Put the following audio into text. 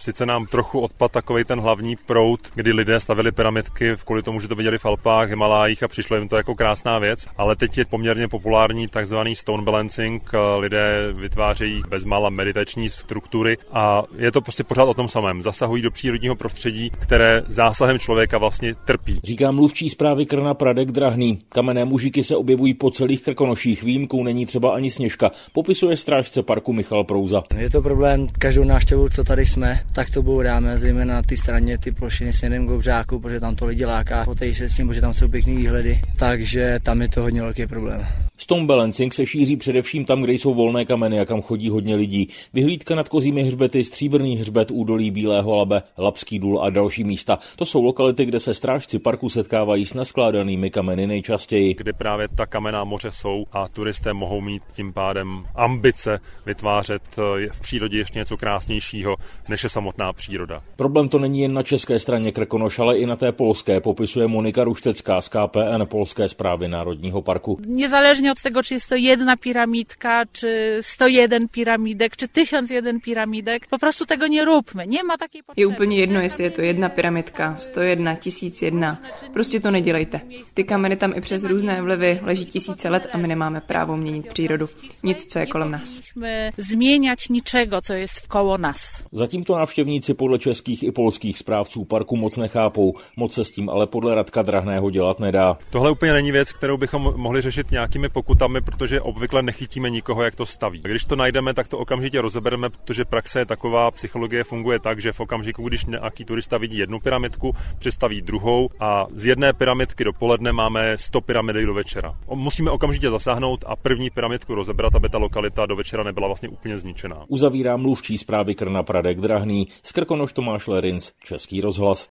Sice nám trochu odpad takový ten hlavní proud, kdy lidé stavili pyramidky kvůli tomu, že to viděli v Alpách, Himalájích a přišlo jim to jako krásná věc, ale teď je poměrně populární takzvaný stone balancing. Lidé vytvářejí bezmála meditační struktury a je to prostě pořád o tom samém. Zasahují do přírodního prostředí, které zásahem člověka vlastně trpí. Říká mluvčí zprávy Krna Pradek Drahný. Kamenné mužiky se objevují po celých krkonoších. Výjimkou není třeba ani sněžka. Popisuje strážce parku Michal Prouza. Je to problém každou návštěvu, co tady jsme, tak to bouráme, zejména na té straně ty plošiny směrem k Obřáku, protože tam to lidi láká, potejí se s tím, protože tam jsou pěkný výhledy, takže tam je to hodně velký problém. Stone balancing se šíří především tam, kde jsou volné kameny a kam chodí hodně lidí. Vyhlídka nad kozími hřbety, stříbrný hřbet, údolí Bílého labe, Lapský důl a další místa. To jsou lokality, kde se strážci parku setkávají s naskládanými kameny nejčastěji. Kde právě ta kamená moře jsou a turisté mohou mít tím pádem ambice vytvářet eh, v přírodě ještě něco krásnějšího, než je samotná příroda. Problém to není jen na české straně Krkonoš, ale i na té polské, popisuje Monika Ruštecká z KPN Polské zprávy Národního parku. Niezależnie od tego, czy jest to jedna piramidka, czy 101 piramidek, czy 1001 piramidek, po prostu tego nie róbmy. Nie ma takiej potrzeby. Je úplně jedno, jestli je to jedna pyramidka, 101, 1001. Prostě to nedělejte. Ty kameny tam i přes různé vlivy leží tisíce let a my nemáme právo měnit přírodu. Nic, co je kolem nás. Změňat ničego, co je vkolo nás. Zatím to návštěvníci podle českých i polských správců parku moc nechápou. Moc se s tím ale podle Radka Drahného dělat nedá. Tohle úplně není věc, kterou bychom mohli řešit nějakými pokutami, protože obvykle nechytíme nikoho, jak to staví. Když to najdeme, tak to okamžitě rozebereme, protože praxe je taková, psychologie funguje tak, že v okamžiku, když nějaký turista vidí jednu pyramidku, představí druhou a z jedné pyramidky dopoledne máme 100 pyramidek do večera. Musíme okamžitě zasáhnout a první pyramidku rozebrat, aby ta lokalita do večera nebyla vlastně úplně zničená. Uzavírá mluvčí zprávy Krna Pradek Drahný, z Krkonoš Tomáš Lerins, Český rozhlas.